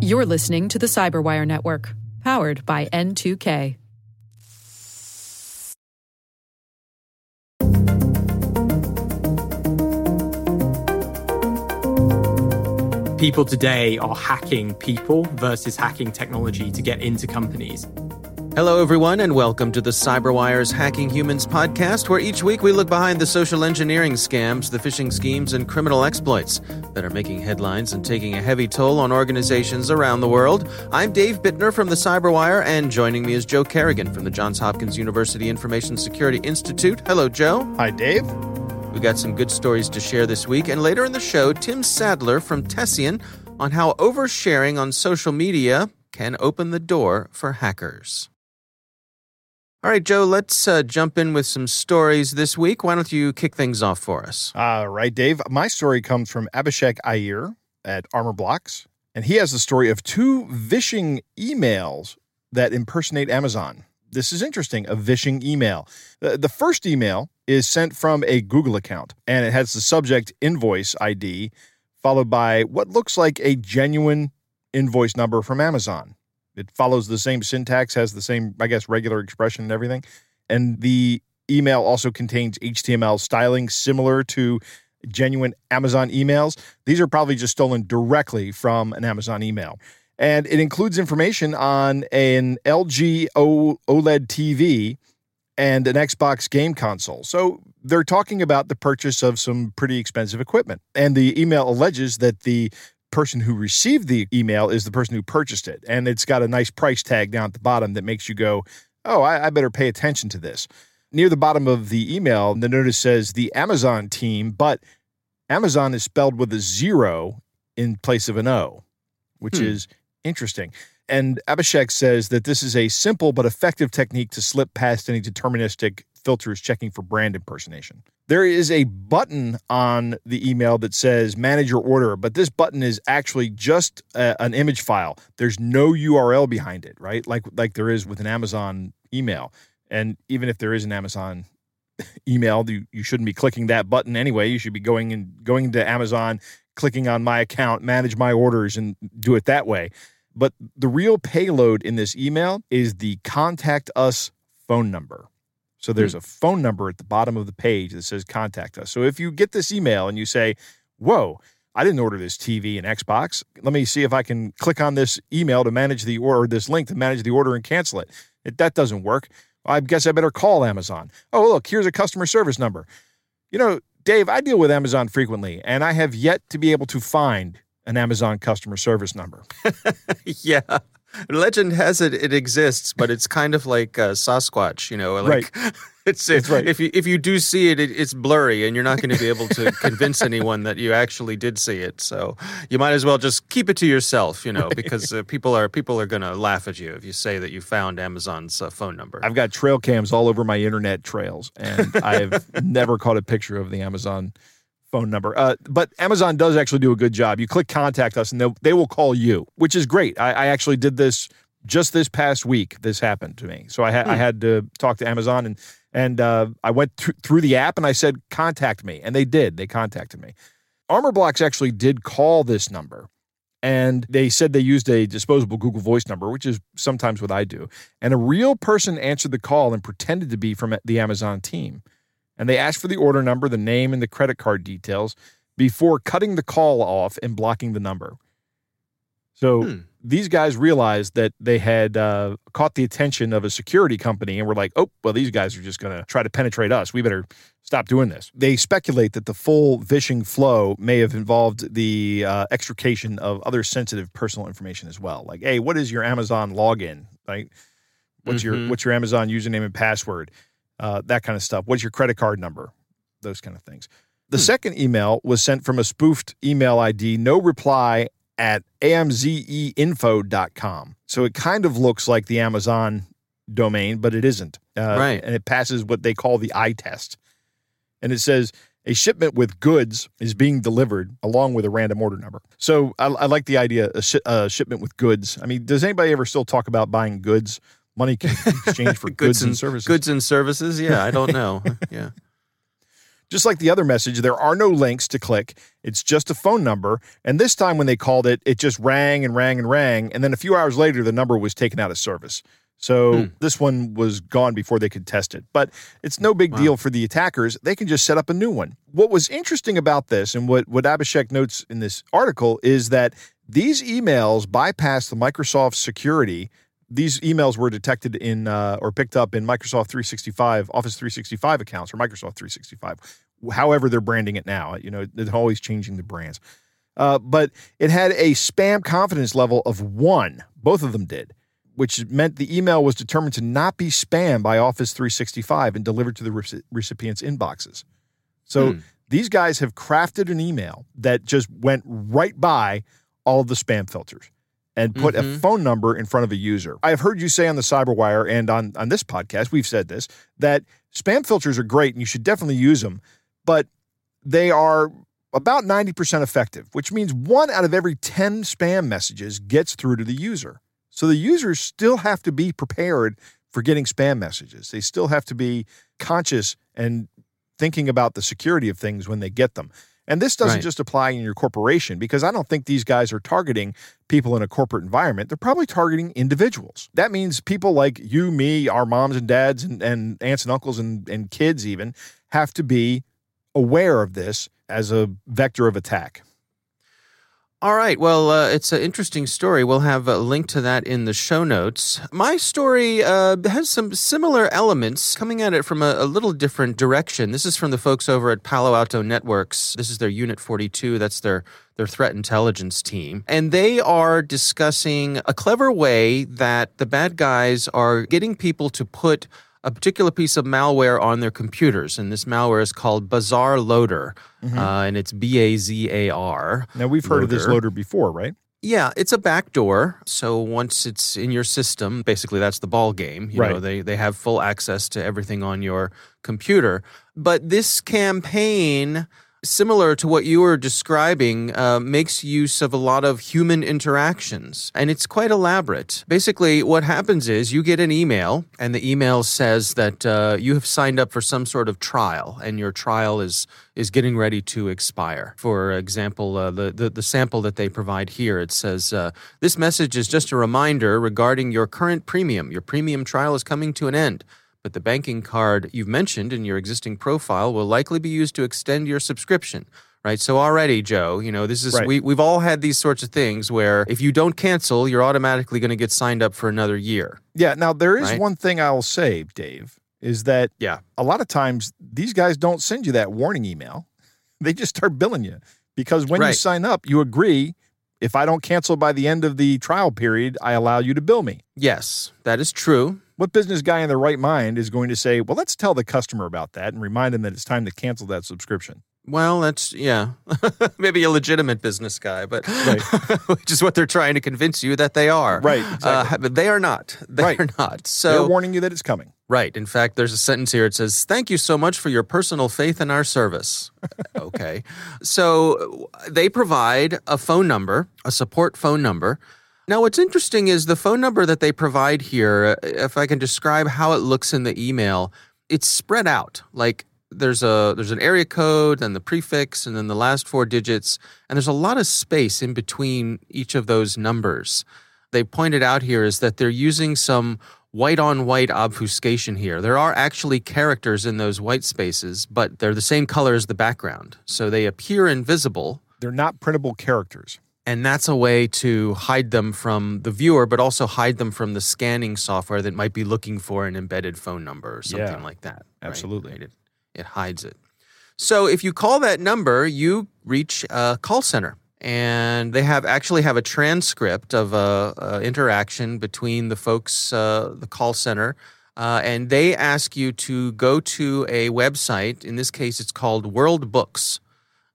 You're listening to the CyberWire Network, powered by N2K. People today are hacking people versus hacking technology to get into companies. Hello, everyone, and welcome to the CyberWire's Hacking Humans podcast, where each week we look behind the social engineering scams, the phishing schemes, and criminal exploits that are making headlines and taking a heavy toll on organizations around the world. I'm Dave Bittner from the CyberWire, and joining me is Joe Carrigan from the Johns Hopkins University Information Security Institute. Hello, Joe. Hi, Dave. We got some good stories to share this week, and later in the show, Tim Sadler from Tessian on how oversharing on social media can open the door for hackers. All right, Joe, let's uh, jump in with some stories this week. Why don't you kick things off for us? All right, Dave. My story comes from Abhishek Iyer at Armorblox, and he has the story of two vishing emails that impersonate Amazon. This is interesting a vishing email. The first email is sent from a Google account, and it has the subject invoice ID, followed by what looks like a genuine invoice number from Amazon. It follows the same syntax, has the same, I guess, regular expression and everything. And the email also contains HTML styling similar to genuine Amazon emails. These are probably just stolen directly from an Amazon email. And it includes information on an LG OLED TV and an Xbox game console. So they're talking about the purchase of some pretty expensive equipment. And the email alleges that the person who received the email is the person who purchased it. And it's got a nice price tag down at the bottom that makes you go, oh, I, I better pay attention to this. Near the bottom of the email, the notice says the Amazon team, but Amazon is spelled with a zero in place of an O, which hmm. is interesting. And Abhishek says that this is a simple but effective technique to slip past any deterministic filters checking for brand impersonation. There is a button on the email that says manage your order, but this button is actually just a, an image file. There's no URL behind it, right? Like like there is with an Amazon email. And even if there is an Amazon email, you, you shouldn't be clicking that button anyway. You should be going and going to Amazon, clicking on my account, manage my orders and do it that way. But the real payload in this email is the contact us phone number. So there's hmm. a phone number at the bottom of the page that says contact us. So if you get this email and you say, Whoa, I didn't order this TV and Xbox. Let me see if I can click on this email to manage the order, this link to manage the order and cancel it. it that doesn't work. I guess I better call Amazon. Oh, look, here's a customer service number. You know, Dave, I deal with Amazon frequently, and I have yet to be able to find an Amazon customer service number. yeah. Legend has it it exists, but it's kind of like uh, Sasquatch, you know, like right. it's, it's right. if you if you do see it, it, it's blurry, and you're not going to be able to convince anyone that you actually did see it. So you might as well just keep it to yourself, you know, right. because uh, people are people are going to laugh at you if you say that you found Amazon's uh, phone number. I've got trail cams all over my internet trails, and I've never caught a picture of the Amazon phone number. Uh, but Amazon does actually do a good job. You click contact us and they will call you, which is great. I, I, actually did this just this past week. This happened to me. So I, ha- hmm. I had to talk to Amazon and, and uh, I went th- through the app and I said, contact me. And they did. They contacted me. Armorblox actually did call this number. And they said they used a disposable Google Voice number, which is sometimes what I do. And a real person answered the call and pretended to be from the Amazon team and they asked for the order number, the name, and the credit card details before cutting the call off and blocking the number. So hmm. these guys realized that they had uh, caught the attention of a security company and were like, oh, well, these guys are just going to try to penetrate us. We better stop doing this. They speculate that the full vishing flow may have involved the uh, extrication of other sensitive personal information as well. Like, hey, what is your Amazon login? Right? What's mm-hmm. your what's your Amazon username and password? Uh, that kind of stuff. What's your credit card number? Those kind of things. The hmm. second email was sent from a spoofed email ID, no reply at amzeinfo.com. So it kind of looks like the Amazon domain, but it isn't. Uh, right. And it passes what they call the eye test. And it says, a shipment with goods is being delivered along with a random order number. So I, I like the idea a, sh- a, shipment with goods. I mean, does anybody ever still talk about buying goods? Money can be exchanged for goods, goods, and, services. Goods and services. Yeah, I don't know. yeah. Just like the other message, there are no links to click. It's just a phone number. And this time when they called it, it just rang and rang and rang. And then a few hours later, the number was taken out of service. So Hmm. this one was gone before they could test it. But it's no big deal for the attackers. They can just set up a new one. What was interesting about this and what, what Abhishek notes in this article is that these emails bypass the Microsoft security. These emails were detected in uh, or picked up in Microsoft 365, Office 365 accounts or Microsoft 365, however they're branding it now. You know, they're always changing the brands. Uh, but it had a spam confidence level of one. Both of them did, which meant the email was determined to not be spam by Office 365 and delivered to the reci- recipient's inboxes. So these guys have crafted an email that just went right by all of the spam filters and put a mm-hmm. phone number in front of a user. I have heard you say on the CyberWire and on, on this podcast, we've said this, that spam filters are great and you should definitely use them, but they are about 90% effective, which means one out of every 10 spam messages gets through to the user. So the users still have to be prepared for getting spam messages. They still have to be conscious and thinking about the security of things when they get them. And this doesn't Right. just apply in your corporation because I don't think these guys are targeting people in a corporate environment. They're probably targeting individuals. That means people like you, me, our moms and dads, and, and aunts and uncles and, and kids even have to be aware of this as a vector of attack. All right. Well, uh, it's an interesting story. We'll have a link to that in the show notes. My story uh, has some similar elements coming at it from a, a little different direction. This is from the folks over at Palo Alto Networks. This is their Unit 42. That's their their threat intelligence team. And they are discussing a clever way that the bad guys are getting people to put a particular piece of malware on their computers. And this malware is called BazarLoader. Uh, and it's B A Z A R. Now, we've heard of this Loader. loader before, right? Yeah, it's a backdoor. So once it's in your system, basically that's the ball game. You know, Right. they they have full access to everything on your computer. But this campaign similar to what you were describing, uh, makes use of a lot of human interactions, and it's quite elaborate. Basically, what happens is you get an email, and the email says that uh, you have signed up for some sort of trial, and your trial is is getting ready to expire. For example, uh, the, the the sample that they provide here, it says uh, this message is just a reminder regarding your current premium. Your premium trial is coming to an end but the banking card you've mentioned in your existing profile will likely be used to extend your subscription. Right. So already, Joe, you know, this is Right. we we've all had these sorts of things where if you don't cancel, you're automatically going to get signed up for another year. Yeah. Now there is Right. one thing I'll say, Dave, is that Yeah. a lot of times these guys don't send you that warning email. They just start billing you because when you sign up, you agree. If I don't cancel by the end of the trial period, I allow you to bill me. Yes, that is true. What business guy in their right mind is going to say, well, let's tell the customer about that and remind them that it's time to cancel that subscription? Well, that's yeah, maybe a legitimate business guy, but which is what they're trying to convince you that they are. Right, exactly. Uh, but they are not. They Right. are not. So they're warning you that it's coming. Right. In fact, there's a sentence here. It says, Thank you so much for your personal faith in our service. okay. So they provide a phone number, a support phone number. Now, what's interesting is the phone number that they provide here, uh, if I can describe how it looks in the email, it's spread out. Like there's a there's an area code and the prefix and then the last four digits and there's a lot of space in between each of those numbers they pointed out here is that they're using some white on white obfuscation here. There are actually characters in those white spaces, but they're the same color as the background. So they appear invisible, They're not printable characters. And that's a way to hide them from the viewer, but also hide them from the scanning software that might be looking for an embedded phone number or something Yeah, like that. right? absolutely. Right? It, it hides it. So if you call that number, you reach a call center. And they have actually have a transcript of a, a interaction between the folks, uh, the call center, uh, and they ask you to go to a website. In this case, it's called World Books,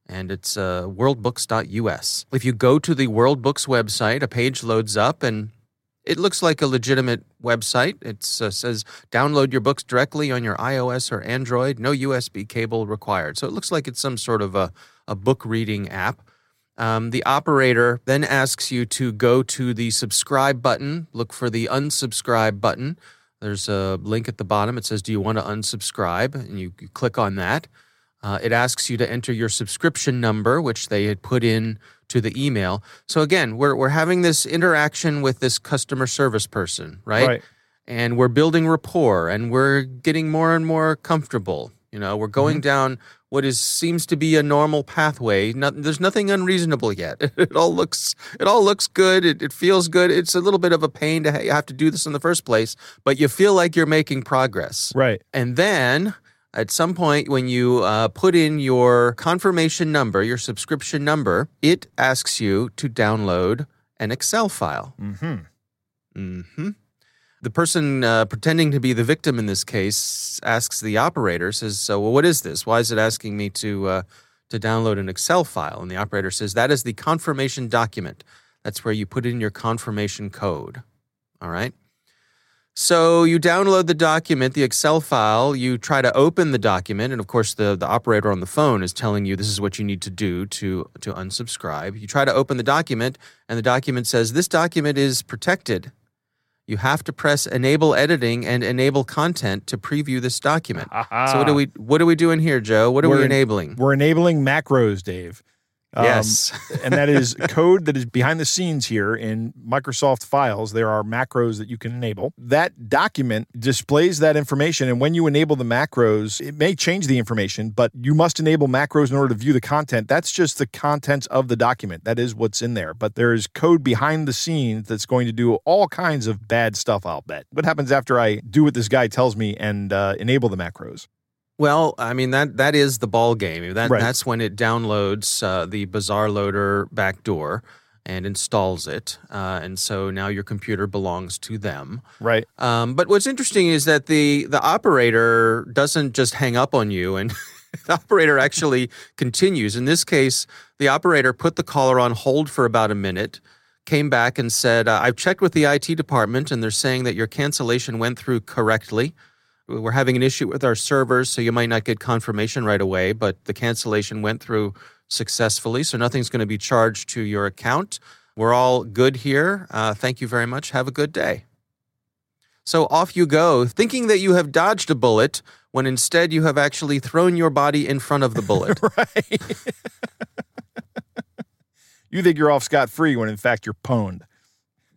and it's uh, worldbooks.us. If you go to the World Books website, a page loads up, and it looks like a legitimate website. It uh, says download your books directly on your iOS or Android, no USB cable required. So it looks like it's some sort of a, a book reading app. Um, the operator then asks you to go to the subscribe button, look for the unsubscribe button. There's a link at the bottom. It says, Do you want to unsubscribe? And you, you click on that. Uh, it asks you to enter your subscription number, which they had put in to the email. So again, we're we're having this interaction with this customer service person, right? Right. And we're building rapport, and we're getting more and more comfortable. You know, we're going down what is seems to be a normal pathway. No, there's nothing unreasonable yet. It all looks it all looks good. It, it feels good. It's a little bit of a pain to ha- have to do this in the first place, but you feel like you're making progress. Right. And then at some point, when you uh, put in your confirmation number, your subscription number, it asks you to download an Excel file. Mm-hmm. hmm The person uh, pretending to be the victim in this case asks the operator, says, "So, well, what is this? Why is it asking me to uh, to download an Excel file?" And the operator says, "That is the confirmation document. That's where you put in your confirmation code." All right. So you download the document, the Excel file. You try to open the document, and of course, the, the operator on the phone is telling you this is what you need to do to to unsubscribe. You try to open the document, and the document says this document is protected. You have to press enable editing and enable content to preview this document. So what do we what are we doing here, Joe? What are we We're in- enabling? We're enabling macros, Dave. Um, yes. and that is code that is behind the scenes here in Microsoft files. There are macros that you can enable. That document displays that information. And when you enable the macros, it may change the information, but you must enable macros in order to view the content. That's just the contents of the document. That is what's in there. But there's code behind the scenes that's going to do all kinds of bad stuff, I'll bet. What happens after I do what this guy tells me and uh, enable the macros? Well, I mean that that is the ball game. That Right. that's when it downloads uh, the BazarLoader backdoor and installs it, uh, and so now your computer belongs to them. Right. Um, but what's interesting is that the the operator doesn't just hang up on you, and the operator actually continues. In this case, the operator put the caller on hold for about a minute, came back and said, uh, "I've checked with the IT department, and they're saying that your cancellation went through correctly." We're having an issue with our servers, so you might not get confirmation right away, but the cancellation went through successfully, so nothing's going to be charged to your account. We're all good here. Uh, thank you very much. Have a good day. So off you go, thinking that you have dodged a bullet when instead you have actually thrown your body in front of the bullet. right. you think you're off scot free when in fact you're pwned.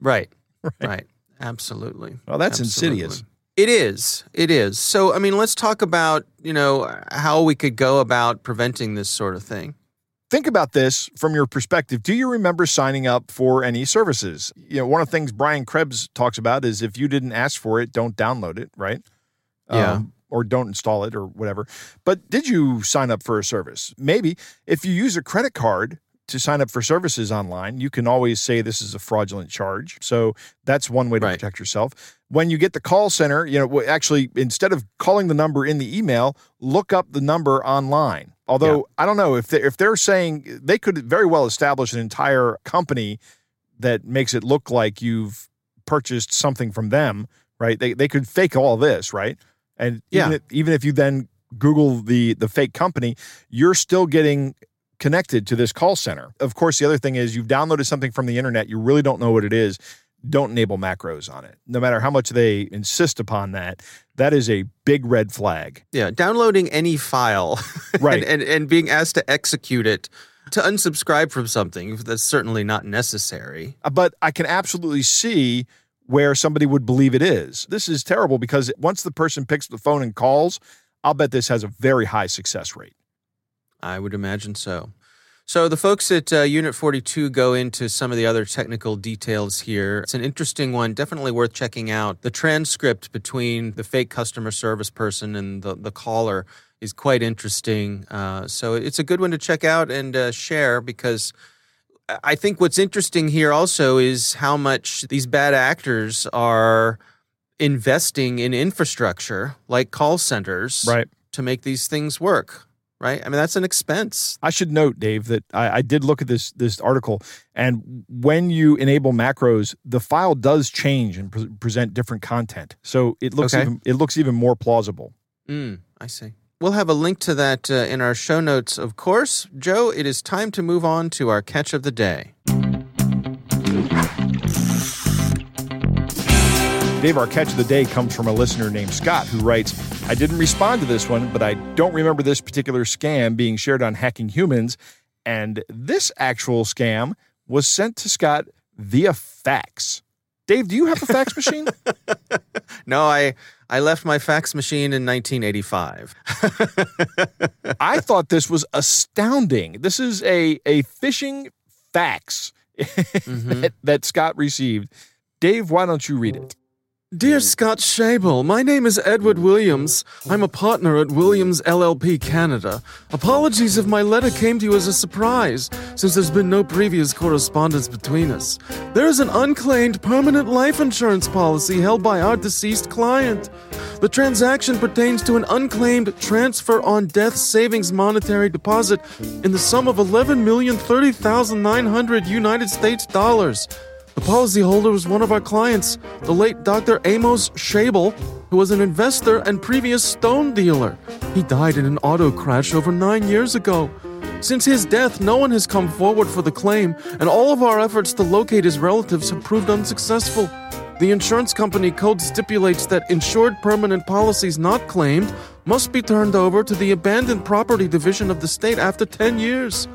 right. Right. Absolutely. Well, that's Absolutely. insidious. It is. It is. So, I mean, let's talk about, you know, how we could go about preventing this sort of thing. Think about this from your perspective. Do you remember signing up for any services? You know, one of the things Brian Krebs talks about is if you didn't ask for it, don't download it, right? Yeah. Um, or don't install it or whatever. But did you sign up for a service? Maybe. If you use a credit card to sign up for services online, you can always say this is a fraudulent charge. So that's one way to Right. protect yourself. When you get the call center, you know, actually, instead of calling the number in the email, look up the number online. Although I don't know if they if they're saying they could very well establish an entire company that makes it look like you've purchased something from them, right? They they could fake all this, right? And even Yeah. if, even if you then Google the the fake company, you're still getting connected to this call center. Of course, the other thing is you've downloaded something from the internet, you really don't know what it is. Don't enable macros on it. No matter how much they insist upon that, that is a big red flag. Yeah, downloading any file Right. and, and, and being asked to execute it to unsubscribe from something that's certainly not necessary. Uh, But I can absolutely see where somebody would believe it is. This is terrible because once the person picks the phone and calls, I'll bet this has a very high success rate. I would imagine so. So the folks at uh, Unit 42 go into some of the other technical details here. It's an interesting one, definitely worth checking out. The transcript between the fake customer service person and the, the caller is quite interesting. Uh, so it's a good one to check out and uh, share because I think what's interesting here also is how much these bad actors are investing in infrastructure like call centers right. to make these things work. Right? I mean, that's an expense. I should note, Dave, that I, I did look at this this article, and when you enable macros, the file does change and pre- present different content. So it looks Okay. even it looks even more plausible. Mm, I see. We'll have a link to that uh, in our show notes, of course. Joe, it is time to move on to our catch of the day. Dave, our catch of the day comes from a listener named Scott who writes, I didn't respond to this one, but I don't remember this particular scam being shared on Hacking Humans. And this actual scam was sent to Scott via fax. Dave, do you have a fax machine? no, I I left my fax machine in 1985. I thought this was astounding. This is a a phishing fax mm-hmm. that, that Scott received. Dave, why don't you read it? Dear hmm. Scott Schabel, my name is Edward Williams. I'm a partner at Williams LLP Canada. Apologies if my letter came to you as a surprise, since there's been no previous correspondence between us. There is an unclaimed permanent life insurance policy held by our deceased client. The transaction pertains to an unclaimed transfer on death savings monetary deposit in the sum of 11,030,900 United States dollars. The policyholder was one of our clients, the late Dr. Amos Schabel, who was an investor and previous stone dealer. He died in an auto crash over nine years ago. Since his death, no one has come forward for the claim, and all of our efforts to locate his relatives have proved unsuccessful. The insurance company code stipulates that insured permanent policies not claimed must be turned over to the abandoned property division of the state after 10 years.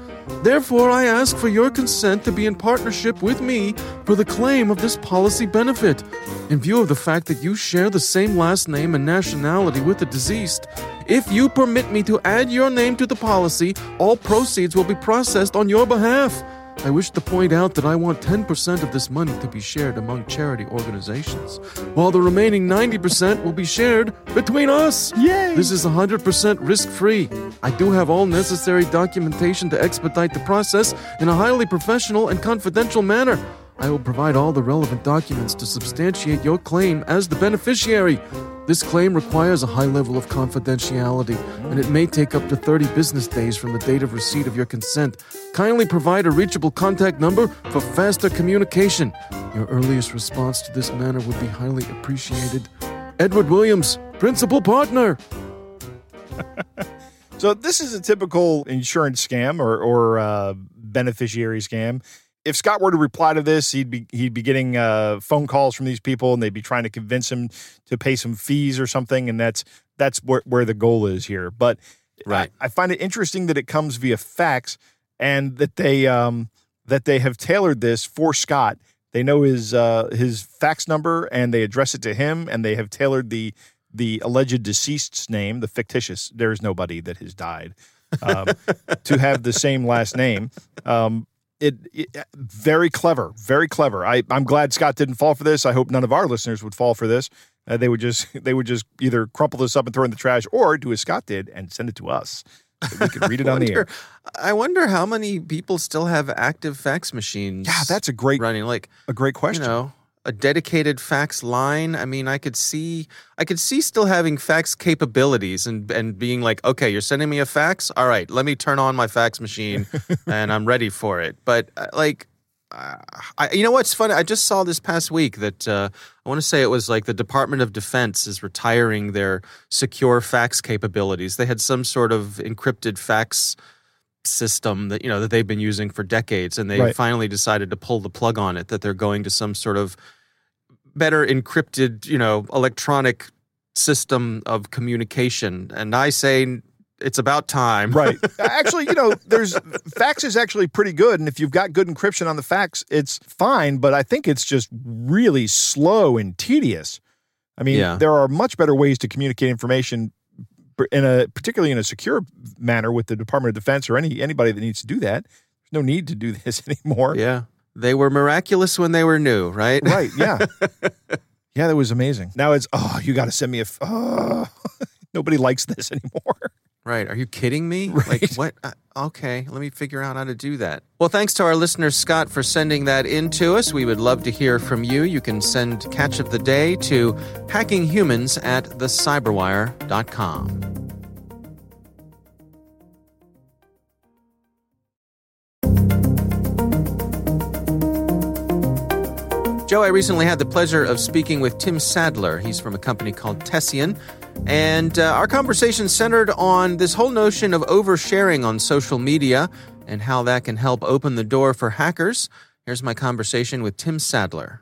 Therefore, I ask for your consent to be in partnership with me for the claim of this policy benefit. In view of the fact that you share the same last name and nationality with the deceased, if you permit me to add your name to the policy, all proceeds will be processed on your behalf. I wish to point out that I want 10% of this money to be shared among charity organizations, while the remaining 90% will be shared between us. Yay! This is 100% risk free. I do have all necessary documentation to expedite the process in a highly professional and confidential manner. I will provide all the relevant documents to substantiate your claim as the beneficiary. This claim requires a high level of confidentiality, and it may take up to 30 business days from the date of receipt of your consent. Kindly provide a reachable contact number for faster communication. Your earliest response to this matter would be highly appreciated. Edward Williams, Principal Partner. so, this is a typical insurance scam or, or uh, beneficiary scam if Scott were to reply to this, he'd be he'd be getting uh, phone calls from these people, and they'd be trying to convince him to pay some fees or something, and that's that's where, where the goal is here. But right. I, I, find it interesting that it comes via fax, and that they um, that they have tailored this for Scott. They know his uh, his fax number, and they address it to him, and they have tailored the the alleged deceased's name, the fictitious. There is nobody that has died. um, to have the same last name. Um, it, it, very clever, very clever. I, I'm glad Scott didn't fall for this. I hope none of our listeners would fall for this. Uh, they would just they would just either crumple this up and throw it in the trash, or do as Scott did and send it to us. So we could read it on the air. I wonder how many people still have active fax machines. Yeah, that's a great running. Like a great question. You know, a dedicated fax line. I mean, I could see I could see still having fax capabilities and and being like, okay, you're sending me a fax. All right, let me turn on my fax machine and I'm ready for it. But uh, like. Uh, I, you know what's funny? I just saw this past week that uh, I want to say it was like the Department of Defense is retiring their secure fax capabilities. They had some sort of encrypted fax system that you know that they've been using for decades, and they right. finally decided to pull the plug on it. That they're going to some sort of better encrypted, you know, electronic system of communication. And I say it's about time. right. Actually, you know, there's fax is actually pretty good. And if you've got good encryption on the fax, it's fine. But I think it's just really slow and tedious. I mean, yeah. there are much better ways to communicate information in a particularly in a secure manner with the Department of Defense or any anybody that needs to do that. There's no need to do this anymore. Yeah. They were miraculous when they were new, right? Right. Yeah. yeah, that was amazing. Now it's oh, you got to send me a. Oh, nobody likes this anymore. Right. Are you kidding me? Right. Like what? Uh, okay, let me figure out how to do that. Well, thanks to our listener Scott for sending that in to us. We would love to hear from you. You can send catch of the day to hackinghumans at thecyberwire.com. Joe, I recently had the pleasure of speaking with Tim Sadler. He's from a company called Tessian. And uh, our conversation centered on this whole notion of oversharing on social media and how that can help open the door for hackers. Here's my conversation with Tim Sadler.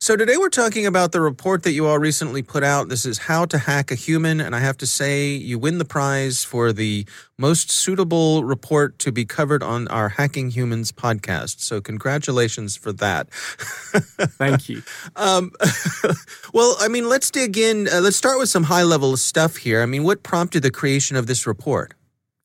So, today we're talking about the report that you all recently put out. This is How to Hack a Human. And I have to say, you win the prize for the most suitable report to be covered on our Hacking Humans podcast. So, congratulations for that. Thank you. um, well, I mean, let's dig in. Uh, let's start with some high level stuff here. I mean, what prompted the creation of this report?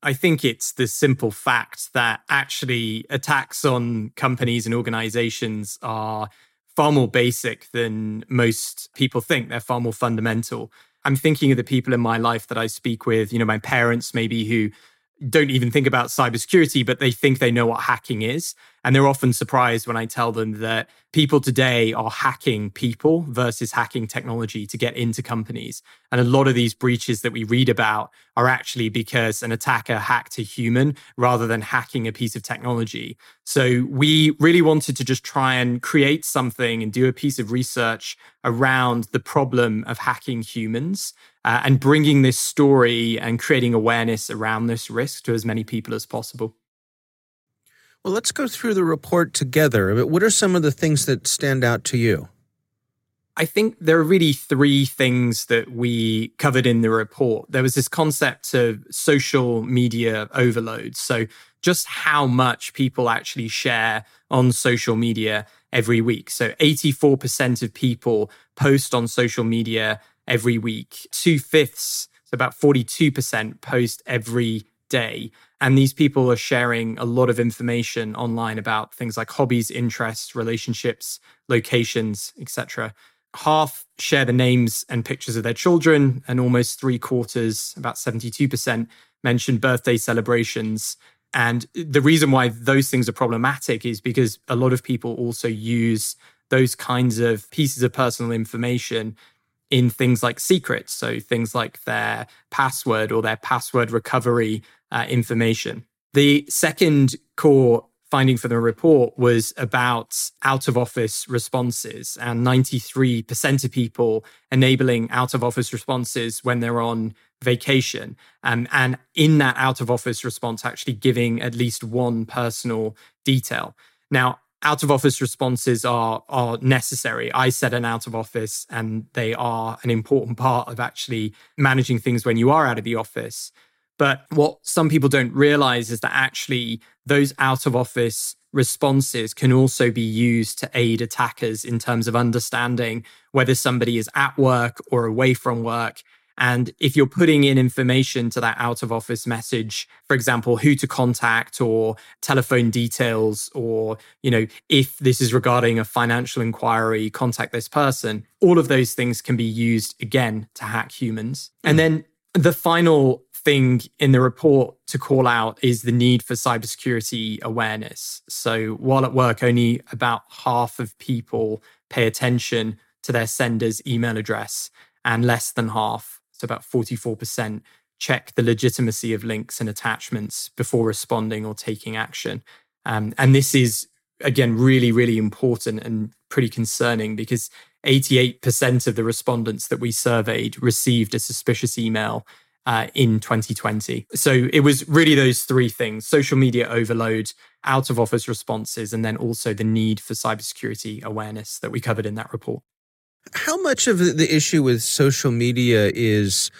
I think it's the simple fact that actually attacks on companies and organizations are far more basic than most people think. They're far more fundamental. I'm thinking of the people in my life that I speak with, you know, my parents maybe who don't even think about cybersecurity, but they think they know what hacking is. And they're often surprised when I tell them that people today are hacking people versus hacking technology to get into companies. And a lot of these breaches that we read about are actually because an attacker hacked a human rather than hacking a piece of technology. So we really wanted to just try and create something and do a piece of research around the problem of hacking humans uh, and bringing this story and creating awareness around this risk to as many people as possible. Well, let's go through the report together. What are some of the things that stand out to you? I think there are really three things that we covered in the report. There was this concept of social media overload. So, just how much people actually share on social media every week. So, 84% of people post on social media every week. Two fifths, so about 42% post every day. And these people are sharing a lot of information online about things like hobbies, interests, relationships, locations, etc. Half share the names and pictures of their children, and almost three quarters, about 72%, mention birthday celebrations. And the reason why those things are problematic is because a lot of people also use those kinds of pieces of personal information in things like secrets, so things like their password or their password recovery uh, information. The second core finding for the report was about out of office responses and 93% of people enabling out of office responses when they're on vacation. Um, and in that out of office response, actually giving at least one personal detail. Now, out of office responses are are necessary. I set an out of office and they are an important part of actually managing things when you are out of the office. But what some people don't realize is that actually those out of office responses can also be used to aid attackers in terms of understanding whether somebody is at work or away from work and if you're putting in information to that out of office message, for example, who to contact or telephone details, or, you know, if this is regarding a financial inquiry, contact this person, all of those things can be used again to hack humans. Mm. And then the final thing in the report to call out is the need for cybersecurity awareness. So while at work, only about half of people pay attention to their sender's email address and less than half about 44% check the legitimacy of links and attachments before responding or taking action. Um, and this is, again, really, really important and pretty concerning because 88% of the respondents that we surveyed received a suspicious email uh, in 2020. So it was really those three things social media overload, out of office responses, and then also the need for cybersecurity awareness that we covered in that report. How much of the issue with social media is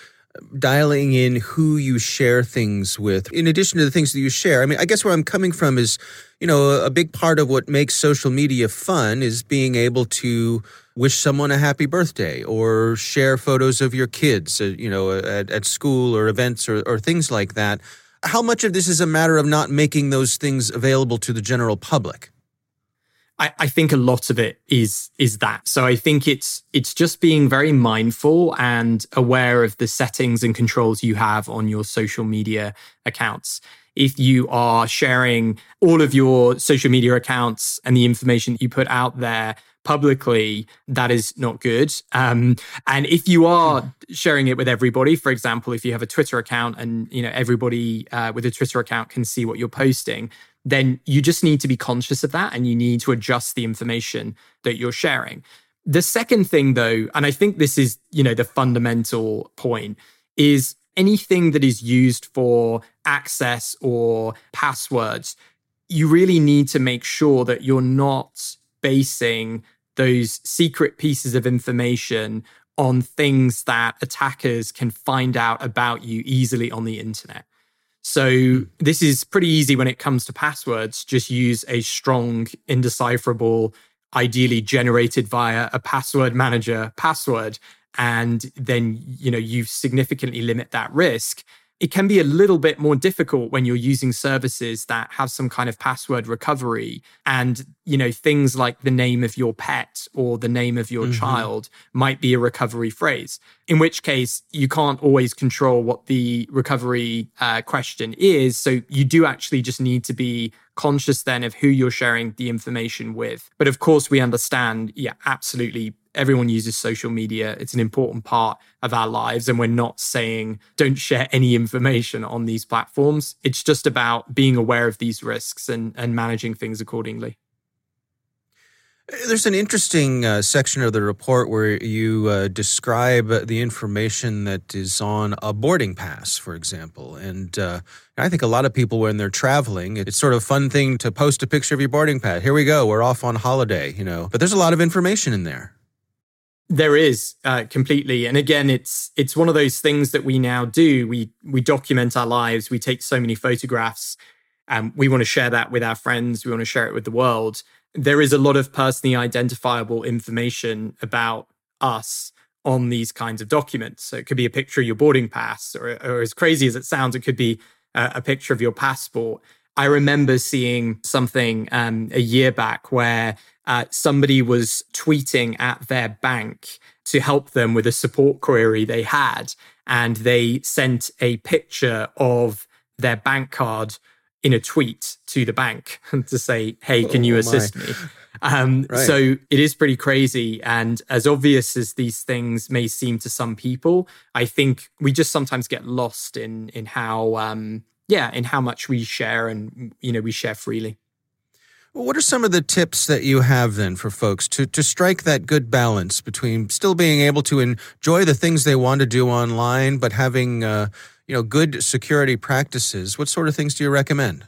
dialing in who you share things with in addition to the things that you share? I mean i guess where i'm coming from is you know a big part of what makes social media fun is being able to wish someone a happy birthday or share photos of your kids uh, you know at, at school or events or, or things like that. How much of this is a matter of not making those things available to the general public I, I, think a lot of it is is that. So I think it's it's just being very mindful and aware of the settings and controls you have on your social media accounts. If you are sharing all of your social media accounts and the information that you put out there publicly, that is not good. Um, and if you are sharing it with everybody, for example, if you have a Twitter account and you know everybody uh, with a Twitter account can see what you're posting, then you just need to be conscious of that and you need to adjust the information that you're sharing. The second thing though, and I think this is, you know, the fundamental point is anything that is used for access or passwords, you really need to make sure that you're not basing those secret pieces of information on things that attackers can find out about you easily on the internet. So this is pretty easy when it comes to passwords. Just use a strong, indecipherable, ideally generated via a password manager password. And then, you know, you significantly limit that risk it can be a little bit more difficult when you're using services that have some kind of password recovery and you know things like the name of your pet or the name of your mm-hmm. child might be a recovery phrase in which case you can't always control what the recovery uh, question is so you do actually just need to be conscious then of who you're sharing the information with but of course we understand yeah absolutely everyone uses social media. It's an important part of our lives. And we're not saying don't share any information on these platforms. It's just about being aware of these risks and, and managing things accordingly. There's an interesting uh, section of the report where you uh, describe the information that is on a boarding pass, for example. And uh, I think a lot of people, when they're traveling, it's sort of a fun thing to post a picture of your boarding pass. Here we go, we're off on holiday, you know. But there's a lot of information in there. There is uh, completely, and again, it's it's one of those things that we now do. We we document our lives. We take so many photographs. and we want to share that with our friends. We want to share it with the world. There is a lot of personally identifiable information about us on these kinds of documents. So it could be a picture of your boarding pass, or, or as crazy as it sounds, it could be a, a picture of your passport. I remember seeing something um, a year back where uh, somebody was tweeting at their bank to help them with a support query they had. And they sent a picture of their bank card in a tweet to the bank to say, hey, can you oh, assist me? Um, right. So it is pretty crazy. And as obvious as these things may seem to some people, I think we just sometimes get lost in in how um, yeah, in how much we share and you know we share freely. What are some of the tips that you have then for folks to to strike that good balance between still being able to enjoy the things they want to do online, but having uh, you know good security practices? What sort of things do you recommend?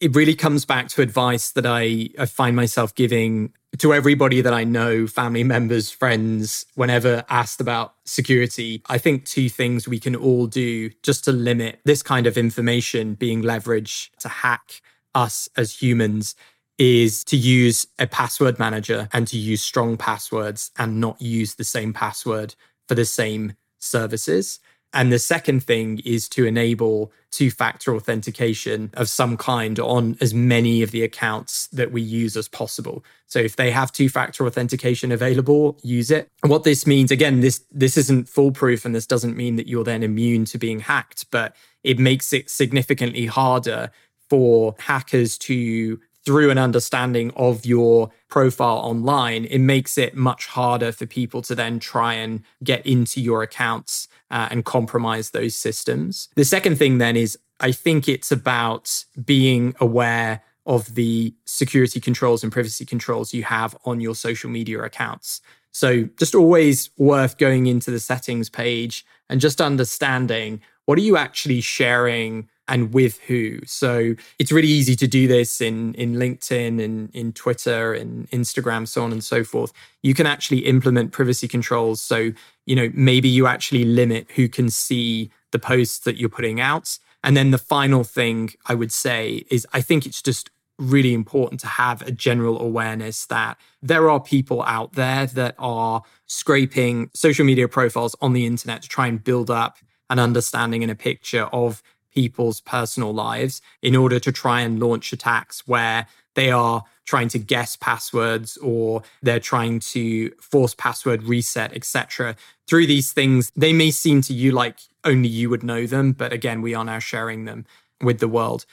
It really comes back to advice that I, I find myself giving to everybody that I know, family members, friends, whenever asked about security, I think two things we can all do just to limit this kind of information being leveraged to hack us as humans is to use a password manager and to use strong passwords and not use the same password for the same services. And the second thing is to enable two factor authentication of some kind on as many of the accounts that we use as possible. So if they have two factor authentication available, use it. And what this means, again, this, this isn't foolproof and this doesn't mean that you're then immune to being hacked, but it makes it significantly harder for hackers to through an understanding of your profile online, it makes it much harder for people to then try and get into your accounts uh, and compromise those systems. The second thing then is I think it's about being aware of the security controls and privacy controls you have on your social media accounts. So just always worth going into the settings page and just understanding what are you actually sharing and with who. So it's really easy to do this in in LinkedIn and in Twitter and Instagram, so on and so forth. You can actually implement privacy controls. So, you know, maybe you actually limit who can see the posts that you're putting out. And then the final thing I would say is I think it's just really important to have a general awareness that there are people out there that are scraping social media profiles on the internet to try and build up an understanding and a picture of people's personal lives in order to try and launch attacks where they are trying to guess passwords or they're trying to force password reset etc through these things they may seem to you like only you would know them but again we are now sharing them with the world.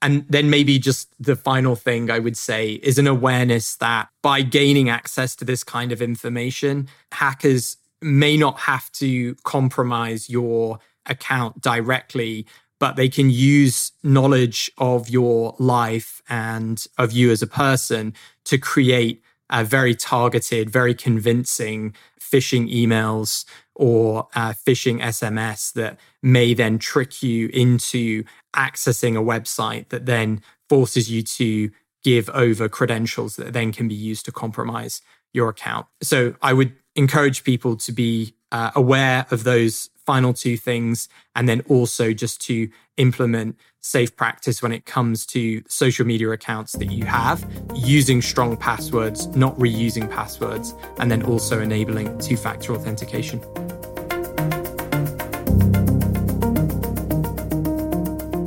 And then maybe just the final thing I would say is an awareness that by gaining access to this kind of information, hackers may not have to compromise your account directly, but they can use knowledge of your life and of you as a person to create a very targeted, very convincing phishing emails or uh, phishing SMS that may then trick you into accessing a website that then forces you to give over credentials that then can be used to compromise your account. So I would encourage people to be uh, aware of those final two things and then also just to implement safe practice when it comes to social media accounts that you have using strong passwords not reusing passwords and then also enabling two-factor authentication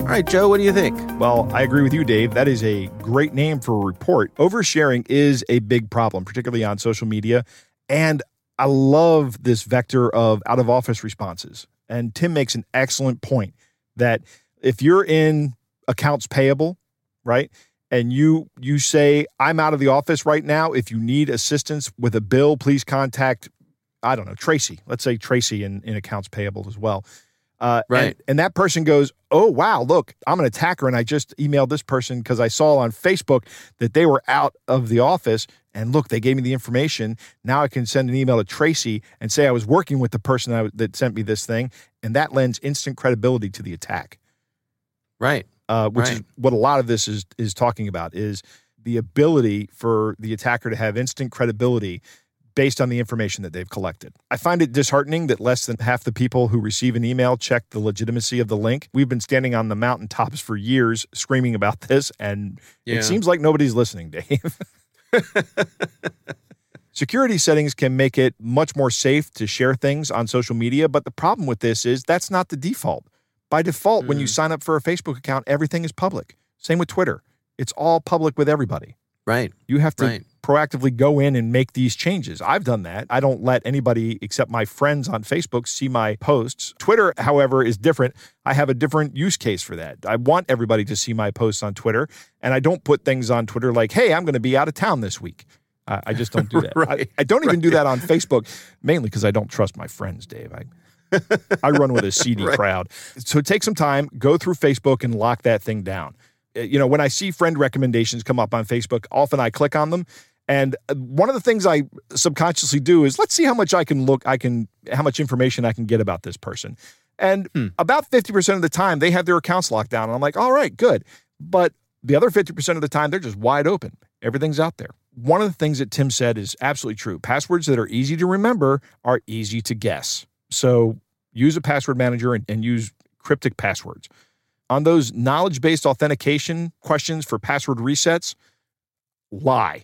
All right, Joe, what do you think? Well, I agree with you, Dave. That is a great name for a report. Oversharing is a big problem, particularly on social media. And I love this vector of out of office responses. And Tim makes an excellent point that if you're in accounts payable, right? And you you say I'm out of the office right now. If you need assistance with a bill, please contact I don't know, Tracy. Let's say Tracy in, in accounts payable as well. Uh, Right. And, and that person goes, Oh, wow, look, I'm an attacker. And I just emailed this person because I saw on Facebook that they were out of the office. And look, they gave me the information. Now I can send an email to Tracy and say I was working with the person that, that sent me this thing. And that lends instant credibility to the attack, Right. uh, which is what a lot of this is, is talking about is the ability for the attacker to have instant credibility based on the information that they've collected. I find it disheartening that less than half the people who receive an email check the legitimacy of the link. We've been standing on the mountaintops for years screaming about this, and Yeah. it seems like nobody's listening, Dave. Security settings can make it much more safe to share things on social media, but the problem with this is that's not the default. By default, when you Mm. sign up for a Facebook account, everything is public. Same with Twitter. It's all public with everybody. Right. You have to Right. proactively go in and make these changes. I've done that. I don't let anybody except my friends on Facebook see my posts. Twitter, however, is different. I have a different use case for that. I want everybody to see my posts on Twitter, and I don't put things on Twitter like, hey, I'm going to be out of town this week. I I just don't do that. Right. I, I don't even do that on Facebook, mainly because I don't trust my friends, Dave. I, I run with a seedy Right. crowd. So take some time, go through Facebook and lock that thing down. Uh, You know, when I see friend recommendations come up on Facebook, often I click on them. And uh, one of the things I subconsciously do is let's see how much I can look, I can, how much information I can get about this person. And Hmm. about 50% of the time, they have their accounts locked down. And I'm like, all right, good. But the other 50% of the time, they're just wide open. Everything's out there. One of the things that Tim said is absolutely true. Passwords that are easy to remember are easy to guess. So use a password manager and, and use cryptic passwords. On those knowledge based authentication questions for password resets, lie.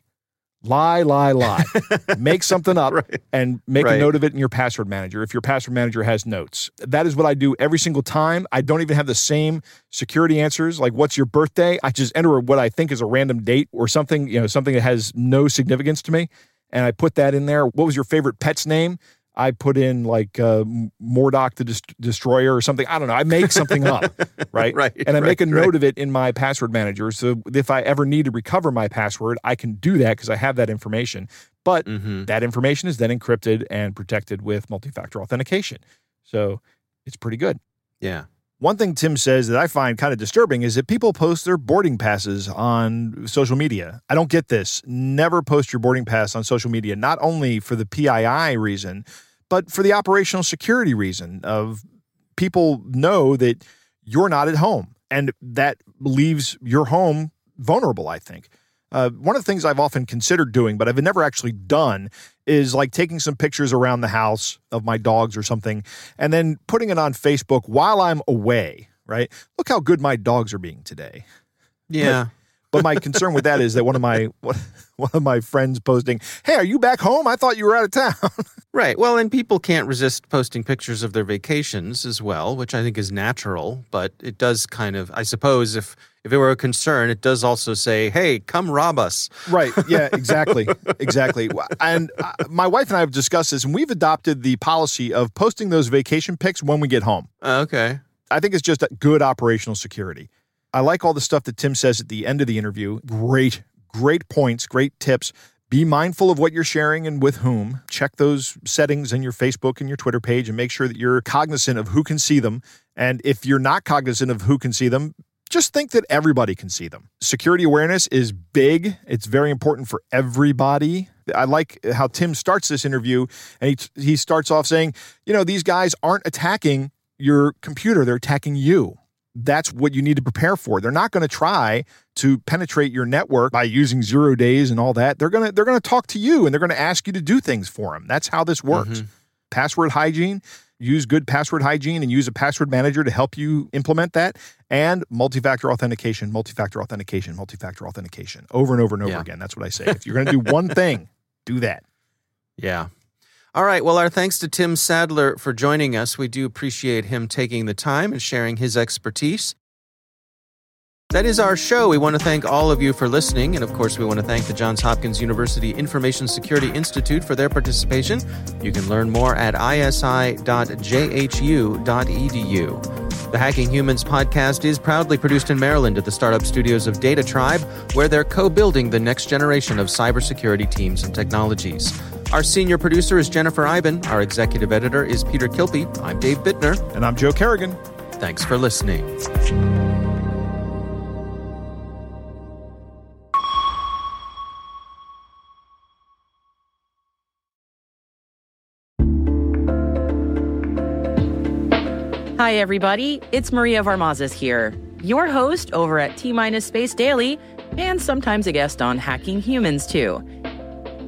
Lie, lie, lie. make something up Right. and make Right. a note of it in your password manager if your password manager has notes. That is what I do every single time. I don't even have the same security answers like what's your birthday? I just enter what I think is a random date or something, you know, something that has no significance to me and I put that in there. What was your favorite pet's name? I put in like uh, M- Mordok the Dest- Destroyer or something. I don't know. I make something up, right? Right, And I make a right, note right. of it in my password manager. So if I ever need to recover my password, I can do that because I have that information. But Mm-hmm. that information is then encrypted and protected with multi factor authentication. So it's pretty good. Yeah. One thing Tim says that I find kind of disturbing is that people post their boarding passes on social media. I don't get this. Never post your boarding pass on social media, not only for the PII reason, but for the operational security reason of people know that you're not at home and that leaves your home vulnerable, I think. Uh, one of the things I've often considered doing, but I've never actually done, is like taking some pictures around the house of my dogs or something, and then putting it on Facebook while I'm away. Right? Look how good my dogs are being today. Yeah. But my concern with that is that one of my one of my friends posting, "Hey, are you back home? I thought you were out of town." Right. Well, and people can't resist posting pictures of their vacations as well, which I think is natural. But it does kind of, I suppose, if if it were a concern, it does also say, "Hey, come rob us." Right. Yeah, exactly. exactly. And uh, my wife and I have discussed this, and we've adopted the policy of posting those vacation pics when we get home. Uh, okay. I think it's just a good operational security. I like all the stuff that Tim says at the end of the interview. Great, great points, great tips. Be mindful of what you're sharing and with whom. Check those settings in your Facebook and your Twitter page and make sure that you're cognizant of who can see them. And if you're not cognizant of who can see them, just think that everybody can see them. Security awareness is big, it's very important for everybody. I like how Tim starts this interview and he, he starts off saying, you know, these guys aren't attacking your computer, they're attacking you. That's what you need to prepare for. They're not going to try to penetrate your network by using zero days and all that. They're going to they're going to talk to you and they're going to ask you to do things for them. That's how this works. Mm-hmm. Password hygiene, use good password hygiene and use a password manager to help you implement that and multi-factor authentication, multi-factor authentication, multi-factor authentication over and over and over yeah. again. That's what I say. if you're going to do one thing, do that. Yeah. All right. Well, our thanks to Tim Sadler for joining us. We do appreciate him taking the time and sharing his expertise. That is our show. We want to thank all of you for listening. And of course, we want to thank the Johns Hopkins University Information Security Institute for their participation. You can learn more at isi.jhu.edu. The Hacking Humans podcast is proudly produced in Maryland at the startup studios of Data Tribe, where they're co building the next generation of cybersecurity teams and technologies. Our senior producer is Jennifer Eiben. Our executive editor is Peter Kilpe. I'm Dave Bittner. And I'm Joe Carrigan. Thanks for listening. Hi, everybody. It's Maria Varmazes here, your host over at T Minus Space Daily, and sometimes a guest on Hacking Humans, too.